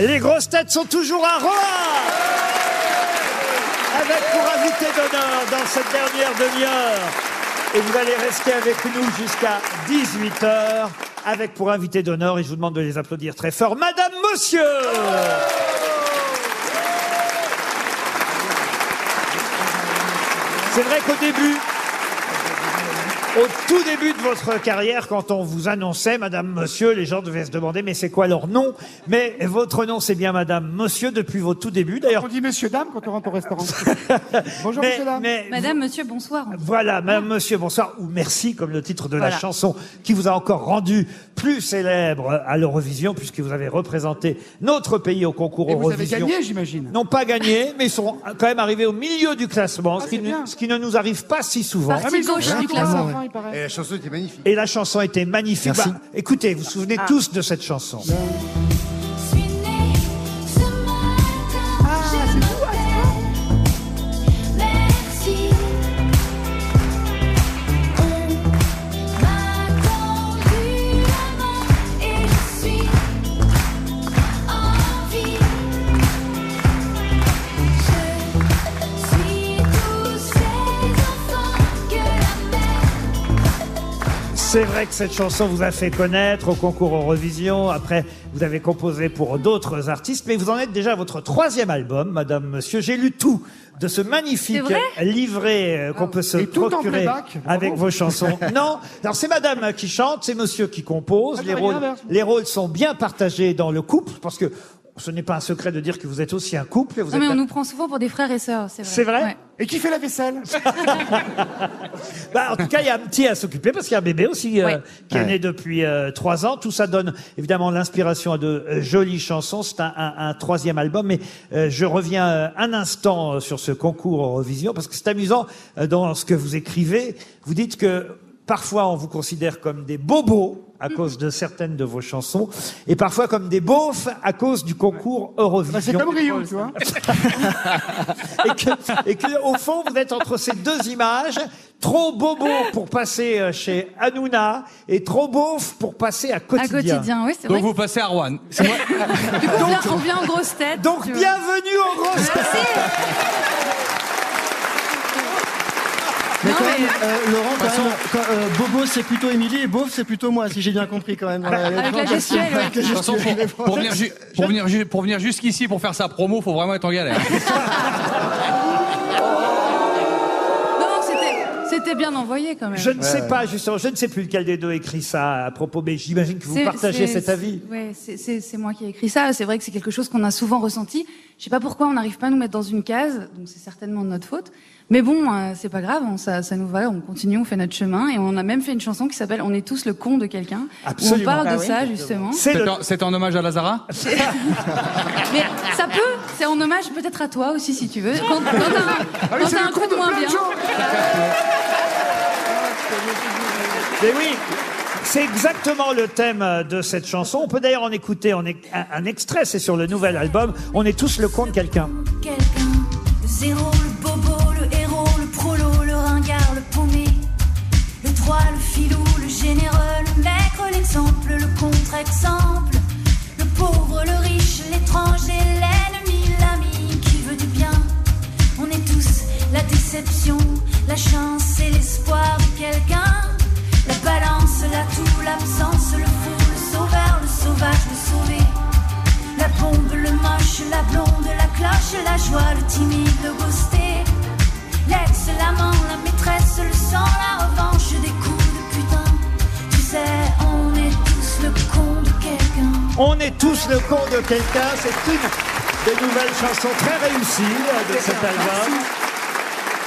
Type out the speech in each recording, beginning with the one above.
Les grosses têtes sont toujours à Rouen Avec pour invité d'honneur dans cette dernière demi-heure. Et vous allez rester avec nous jusqu'à 18h. Avec pour invité d'honneur, et je vous demande de les applaudir très fort, Madame Monsieur C'est vrai qu'au début, au tout début de votre carrière, quand on vous annonçait Madame Monsieur, les gens devaient se demander mais c'est quoi leur nom? Mais votre nom c'est bien Madame Monsieur depuis vos tout débuts. D'ailleurs, On dit monsieur, dame quand on rentre au restaurant. Bonjour mais, monsieur, dame. mais Madame, monsieur, bonsoir. voilà, Madame Monsieur, bonsoir ou merci comme le titre de la Voilà. chanson qui vous a encore rendu plus célèbre à l'Eurovision puisque vous avez représenté notre pays au concours Et vous avez Eurovision. gagné, j'imagine. Non pas gagné, mais ils sont quand même arrivés au milieu du classement, ce, Ah, qui c'est ne, bien. ce qui ne nous arrive pas si souvent. Parti Ah, mais ils ont gauche fait un du tour classement. la fin, il paraît. Et la chanson était magnifique. Et la chanson était magnifique. Merci. Bah, écoutez, vous vous souvenez tous de cette chanson. C'est vrai que cette chanson vous a fait connaître au concours Eurovision. Après, vous avez composé pour d'autres artistes, mais vous en êtes déjà à votre troisième album, Madame Monsieur. J'ai lu tout de ce magnifique livret euh, qu'on peut se procurer avec vos chansons. non, alors c'est Madame qui chante, c'est Monsieur qui compose. Ah, Les rôles, les rôles sont bien partagés dans le couple, parce que ce n'est pas un secret de dire que vous êtes aussi un couple. et Vous Non, mais on nous prend souvent pour des frères et sœurs, c'est vrai. C'est vrai Ouais. Et qui fait la vaisselle? Bah, en tout cas, il y a un petit à s'occuper parce qu'il y a un bébé aussi euh, Ouais. qui est né depuis euh, trois ans. Tout ça donne évidemment l'inspiration à de euh, jolies chansons. C'est un, un- un troisième album, mais euh, je reviens euh, un instant euh, sur ce concours Eurovision parce que c'est amusant euh, dans ce que vous écrivez. Vous dites que parfois on vous considère comme des bobos à cause de certaines de vos chansons et parfois comme des beaufs à cause du concours Eurovision bah, C'est comme Rio, tu vois. et que, et que, au fond, vous êtes entre ces deux images, trop bobo pour passer euh, chez Hanouna et trop beauf pour passer à À quotidien. quotidien, oui, c'est vrai. Donc vous passez à Rouen. Du coup, on vient, on vient en grosse tête. Donc, tu vois. bienvenue aux grosses têtes. Mais Non, quand mais- même, euh, Laurent, quand même, quand, euh, Bobo c'est plutôt Émilie et Beauf c'est plutôt moi, si j'ai bien compris quand même. Avec la gestuelle, ouais. Avec la De toute façon, gestuelle. pour, pour venir, ju- pour, venir, ju- pour venir jusqu'ici pour faire sa promo, faut vraiment être en galère. C'était- bien envoyé quand même. Je ne sais pas, justement, je ne sais plus lequel des deux écrit ça à propos, mais j'imagine que vous partagez cet avis. C'est c'est moi qui ai écrit ça. C'est vrai que c'est quelque chose qu'on a souvent ressenti. Je sais pas pourquoi on n'arrive pas à nous mettre dans une case, donc c'est certainement de notre faute. Mais bon, euh, c'est pas grave, on- ça, ça nous va, on continue, on fait notre chemin, et on a même fait une chanson qui s'appelle On est tous le con de quelqu'un. Où on Absolument. parle Ah de oui. ça justement. C'est le- en, c'est en hommage à Lazara Mais ça peut, c'est en hommage peut-être à toi aussi si tu veux. Quand, quand t'as un, Ah oui, quand c'est t'as le un con truc de moins plein de bien. gens. Mais oui, c'est exactement le thème de cette chanson. On peut d'ailleurs en écouter un, un extrait, c'est sur le nouvel album. On est tous le con de quelqu'un. quelqu'un. Le zéro, le bobo, le héros, le prolo, le ringard, le paumé. Le droit, le filou, le généreux, le maigre, l'exemple, le contre-exemple. Le pauvre, le riche, l'étranger, l'amant, la maîtresse, le sang, la revanche, des coups de putain. Tu sais, on est tous le con de quelqu'un. On est tous le con de quelqu'un. C'est une des nouvelles chansons très réussies de cet album.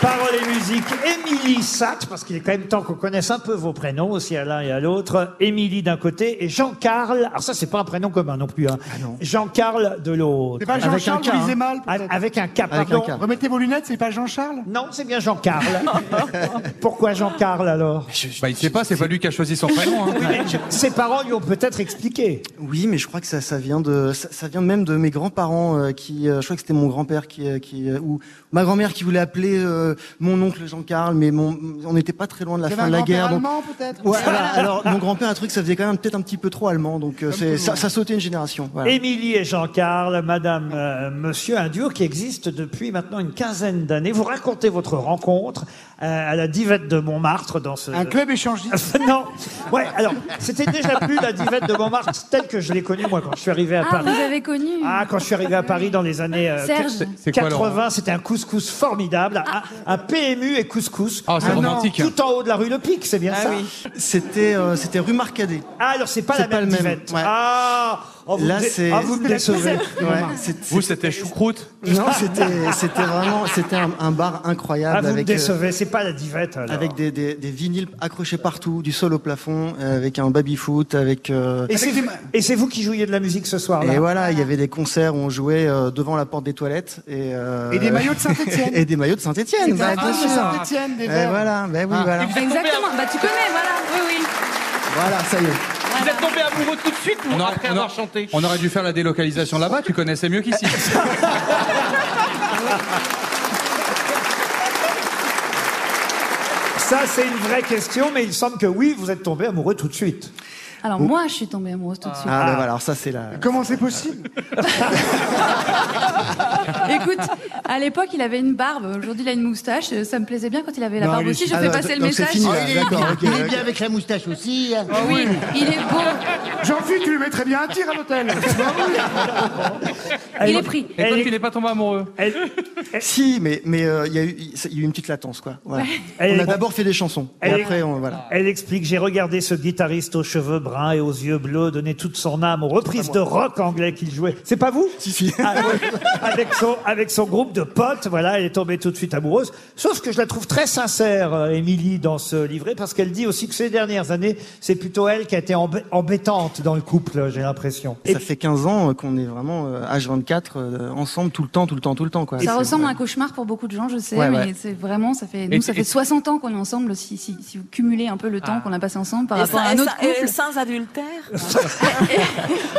Paroles et musique, Émilie Satt, parce qu'il est quand même temps qu'on connaisse un peu vos prénoms aussi à l'un et à l'autre. Émilie d'un côté et Jean-Carl. Alors ça, c'est pas un prénom commun non plus. Hein. Jean-Carl de l'autre. C'est pas Jean-Charles K, ou hein. Peut-être Avec un K, Avec pardon. un K. Remettez vos lunettes, c'est pas Jean-Charles? Non, c'est bien Jean-Carl. Pourquoi Jean-Carl alors? Bah il sait pas, c'est pas lui qui a choisi son prénom. hein. Oui, mais je- Ses parents lui ont peut-être expliqué. Oui, mais je crois que ça, ça vient de, ça, ça vient même de mes grands-parents euh, qui, euh, je crois que c'était mon grand-père qui, euh, qui, euh, ou ma grand-mère qui voulait appeler euh, mon oncle Jean-Carl, mais mon, on n'était pas très loin de la fin de un la guerre. Donc, allemand, peut-être Ouais, voilà. Alors, mon grand-père a trouvé que ça faisait quand même peut-être un petit peu trop allemand, donc euh, c'est, ça, ça sautait une génération. Voilà. Émilie et Jean-Carl, Madame, euh, Monsieur, un duo qui existe depuis maintenant une quinzaine d'années. Vous racontez votre rencontre euh, à la Divette de Montmartre dans ce... Un club échangiste? non, ouais. Alors, c'était déjà plus la Divette de Montmartre telle que je l'ai connue moi quand je suis arrivé à Ah, Paris. vous avez connu Ah, quand je suis arrivé à Paris dans les années euh, Serge. C'est- c'est quoi, 80, c'était un couscous formidable, un, un PMU et couscous. Ah, c'est Ah, romantique. Tout en haut de la rue Le Pic, c'est bien ça C'était, euh, c'était rue Marcadet. Ah, alors c'est pas C'est la pas même le même, Divette. ouais. Ah, oh, vous, Là, me c'est- ah, vous me décevez. Ouais, Vous, c'était choucroute. Non, c'était, vraiment, c'était un, un bar incroyable Ah, vous me avec, euh, décevez, c'est pas la Divette. alors. avec des, des, des vinyles accrochés partout, du sol au plafond, euh, avec un baby-foot, avec. euh, Et c'est, et vous qui jouiez de la musique ce soir-là et voilà, il y avait des concerts où on jouait euh, devant la porte des toilettes et, euh, Et des maillots de Saint-Étienne. et des maillots de Saint-Étienne. C'était Bah, club de sûr. Saint-Étienne, des Et verts. voilà, bah oui, voilà. Exactement. Bah, tu connais, voilà. Oui, oui. Voilà, ça y est. Vous êtes tombé amoureux tout de suite ou aurait, après on avoir aurait- chanté on aurait dû faire la délocalisation là-bas, tu connaissais mieux qu'ici. Ça, c'est une vraie question, mais il semble que oui, vous êtes tombé amoureux tout de suite. Alors, moi, je suis tombée amoureuse tout de suite. Ah, bah voilà, alors ça c'est la. Comment c'est possible? Écoute, à l'époque, il avait une barbe. Aujourd'hui, il a une moustache. Ça me plaisait bien quand il avait la Non, barbe il est- aussi. Je Ah, fais donc- passer le donc c'est message. fini, là, il, est d'accord, bien. ok, Il est ok. bien avec la moustache aussi. hein. Oui, il est beau. Jean-Philippe, tu lui mettrais bien un tir à l'hôtel. Il est pris. Et toi, Elle- tu n'es pas tombé amoureux. Elle, Si, mais mais euh, il y a eu il y a eu une petite latence quoi. Voilà. Elle- On a d'abord fait des chansons et Elle- après on voilà. elle explique J'ai regardé ce guitariste aux cheveux bruns et aux yeux bleus donner toute son âme aux reprises de rock anglais qu'il jouait. C'est pas vous Si si. Ah, avec son avec son groupe de potes, voilà, elle est tombée tout de suite amoureuse. Sauf que je la trouve très sincère, euh, Émilie, dans ce livret, parce qu'elle dit aussi que ces dernières années, c'est plutôt elle qui a été embê- embêtante dans le couple, j'ai l'impression. Et Ça fait 15 ans euh, qu'on est vraiment euh, H24 euh, ensemble tout le temps, tout le temps, tout le temps quoi. Ça ressemble à un cauchemar pour beaucoup de gens, je sais, Ouais, mais ouais. c'est vraiment, ça fait, Et- nous, ça fait 60 ans qu'on est ensemble. Si, si, si vous cumulez un peu le temps qu'on a passé ensemble par Et, rapport à un autre et couple. sans adultère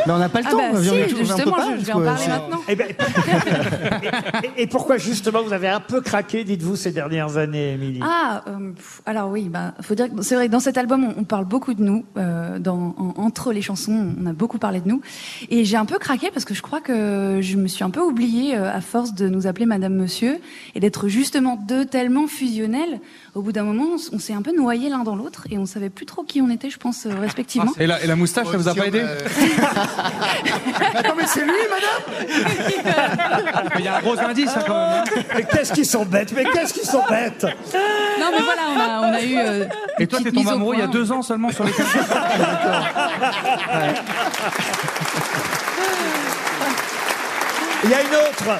Mais on n'a pas le Ah temps. bah on est si, justement, je, je vais en parler maintenant. Eh ben, et, et pourquoi justement vous avez un peu craqué, dites-vous, ces dernières années, Émilie? Ah, euh, alors oui, bah, faut dire que c'est vrai que dans cet album, on, on parle beaucoup de nous. euh, dans, en- entre les chansons, on a beaucoup parlé de nous. Et j'ai un peu craqué parce que je crois que je me suis un peu oubliée euh, à force de nous appeler Madame Monsieur et d'être justement deux tellement fusionnels. Au bout d'un moment, on, s'est un peu noyés l'un dans l'autre et on savait plus trop qui on était, je pense, euh, respectivement. Et la, et la moustache, ça vous a pas aidé Attends, mais c'est lui, madame Il y a un gros indice hein, quand même. hein. Mais qu'est-ce qu'ils sont bêtes Mais qu'est-ce qu'ils sont bêtes Non, mais voilà, on a, on a eu. euh, Et toi, t'es tombé amoureux il y a deux ans seulement sur les Il y a une autre,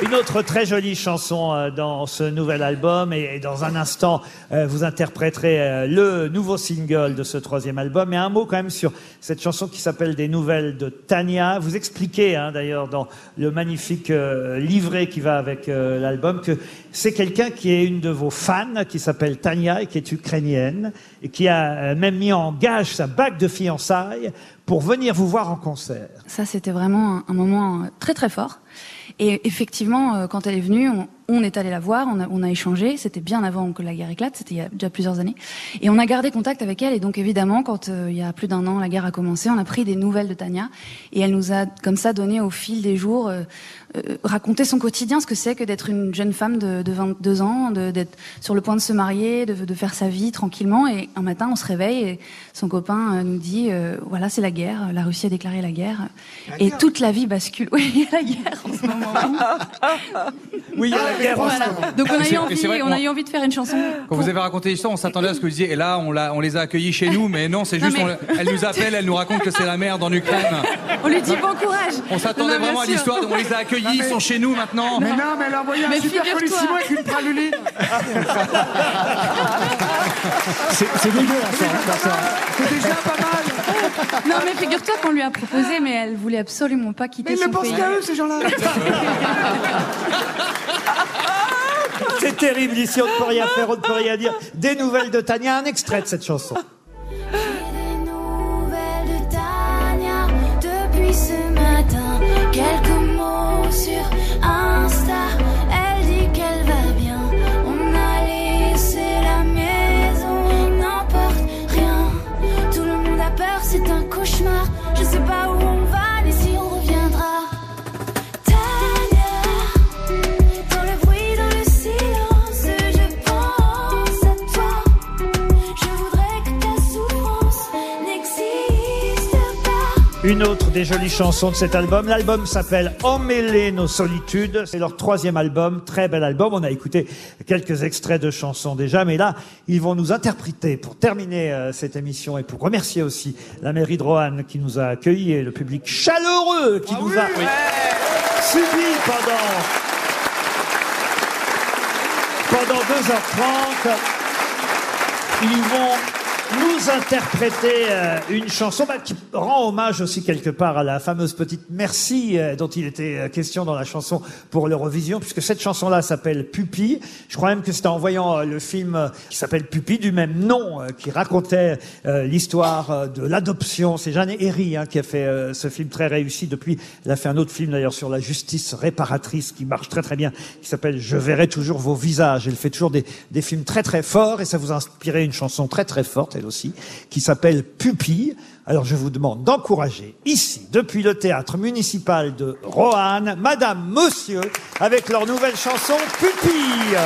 une autre très jolie chanson euh, dans ce nouvel album et, dans un instant, euh, vous interpréterez euh, le nouveau single de ce troisième album. Et un mot quand même sur cette chanson qui s'appelle Des nouvelles de Tania. Vous expliquez hein, d'ailleurs dans le magnifique livret qui va avec l'album que c'est quelqu'un qui est une de vos fans qui s'appelle Tania et qui est ukrainienne et qui a même mis en gage sa bague de fiançailles pour venir vous voir en concert. Ça, c'était vraiment un, moment très très fort. Et effectivement, euh, quand elle est venue, on, on est allé la voir, on a, on a échangé. C'était bien avant que la guerre éclate, c'était il y a déjà plusieurs années. Et on a gardé contact avec elle. Et donc évidemment, quand euh, il y a plus d'un an, la guerre a commencé, on a pris des nouvelles de Tania. Et elle nous a comme ça donné au fil des jours, euh, euh, raconté son quotidien, ce que c'est que d'être une jeune femme de, de 22 ans, d'être sur le point de se marier, de, de faire sa vie tranquillement. Et un matin, on se réveille et son copain euh, nous dit, euh, voilà, c'est la guerre, la Russie a déclaré la guerre. et toute la vie bascule. Oui, il y a la guerre en ce moment. Oui, il y a la guerre en ce Voilà. Donc on a eu envie, vrai on a eu envie de faire une chanson. Quand vous avez raconté l'histoire, on s'attendait à ce que vous disiez, et là, on, les a accueillis chez nous, mais non, c'est Non, juste, mais- on- elle nous appelle, elle nous raconte que c'est la merde en Ukraine. On lui dit bon courage. On s'attendait vraiment à l'histoire, on les a accueillis, ils sont chez nous maintenant. Mais non, mais elle a envoyé un Mais super figure-toi. colissimo avec une praluline. C'est c'est dégueulasse. ça. C'est déjà pas mal. Non mais figure-toi qu'on lui a proposé, mais elle voulait absolument pas quitter Mais ils son ne pensent pays. qu'à eux, ces gens-là. Terrible ici, on ne peut rien faire, on ne peut rien dire. Des nouvelles de Tania, un extrait de cette chanson. Une autre des jolies chansons de cet album. L'album s'appelle Emmêler nos solitudes. C'est leur troisième album. Très bel album. On a écouté quelques extraits de chansons déjà. Mais là, ils vont nous interpréter pour terminer euh, cette émission et pour remercier aussi la mairie de Roanne qui nous a accueillis et le public chaleureux qui nous a suivis pendant, pendant 2h30. Ils vont nous interpréter euh, une chanson bah, qui rend hommage aussi quelque part à la fameuse petite Merci euh, dont il était euh, question dans la chanson pour l'Eurovision, puisque cette chanson-là s'appelle Pupille. Je crois même que c'était en voyant euh, le film euh, qui s'appelle Pupille du même nom, qui racontait l'histoire de l'adoption. C'est Jeanne Herry hein, qui a fait ce film très réussi. Depuis, elle a fait un autre film d'ailleurs sur la justice réparatrice qui marche très très bien, qui s'appelle Je verrai toujours vos visages. Elle fait toujours des, des films très très forts et ça vous a inspiré une chanson très très forte, aussi, qui s'appelle Pupille. Alors je vous demande d'encourager ici, depuis le théâtre municipal de Roanne, Madame, Monsieur, avec leur nouvelle chanson Pupille.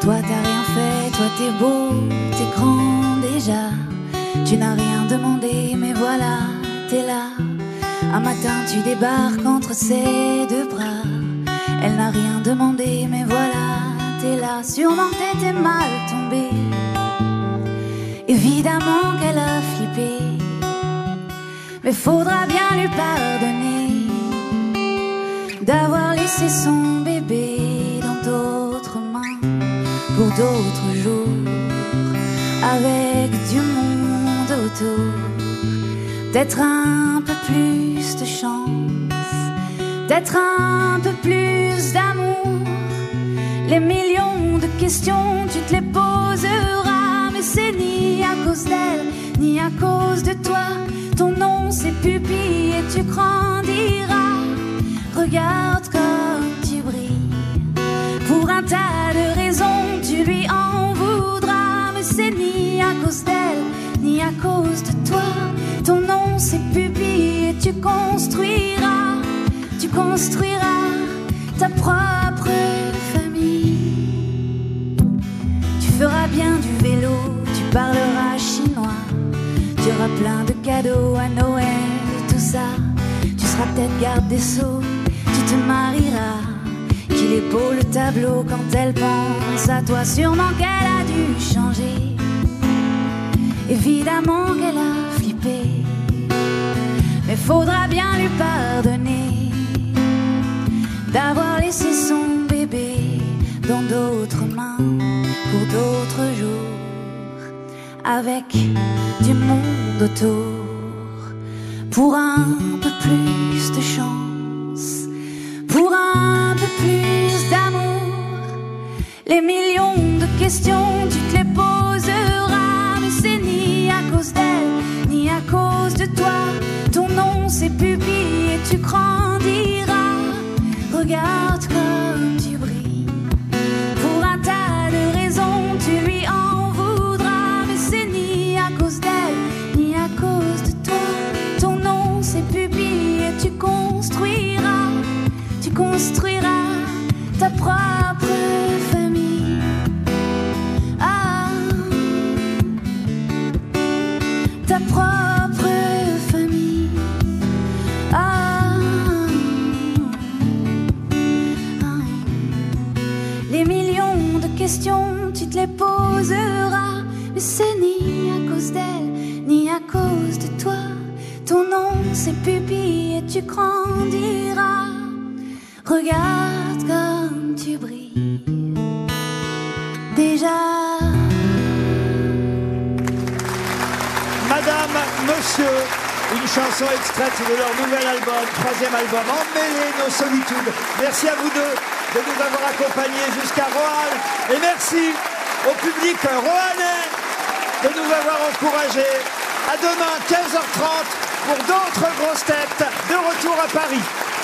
Toi t'as rien fait, toi t'es beau, t'es grand déjà. Tu n'as rien demandé, mais voilà, t'es là. Un matin tu débarques entre ses deux bras. Elle n'a rien demandé, mais voilà, t'es là. Sûrement t'étais mal tombé. Évidemment qu'elle a flippé. Mais faudra bien lui pardonner d'avoir laissé son bébé dans d'autres mains pour d'autres jours avec du monde autour. D'être un peu plus de chance, d'être un peu plus d'amour. Les millions de questions, tu te les poseras, mais c'est ni à cause d'elle, ni à cause de toi. Ton nom c'est pupille et tu grandiras. Regarde comme tu brilles. Pour un tas de raisons, tu lui en voudras. Mais c'est ni à cause d'elle, ni à cause de toi. Ton nom c'est pupille et tu construiras. Construiras ta propre famille. Tu feras bien du vélo, tu parleras chinois. Tu auras plein de cadeaux à Noël et tout ça. Tu seras peut-être garde des sceaux, tu te marieras. Qu'il est beau le tableau quand elle pense à toi. Sûrement qu'elle a dû changer. Évidemment qu'elle a flippé. Mais faudra bien lui pardonner d'avoir laissé son bébé dans d'autres mains pour d'autres jours avec du monde autour pour un peu plus de chance, pour un peu plus d'amour. Les millions de questions, tu te les poseras, mais c'est ni à cause d'elle, ni à cause de toi. Ton nom pupille et tu grandiras. Regarde comme tu brilles. Pour un tas de raisons, tu lui en voudras, mais c'est ni à cause d'elle, ni à cause de toi. Ton nom pupille et tu construiras, tu construiras tu grandiras. Regarde comme tu brilles. Déjà. Madame, Monsieur, une chanson extraite de leur nouvel album, troisième album, Emmêler nos solitudes. Merci à vous deux de nous avoir accompagnés jusqu'à Roanne. Et merci au public roannais de nous avoir encouragés. À demain, 15h30, pour d'autres grosses têtes retour à Paris.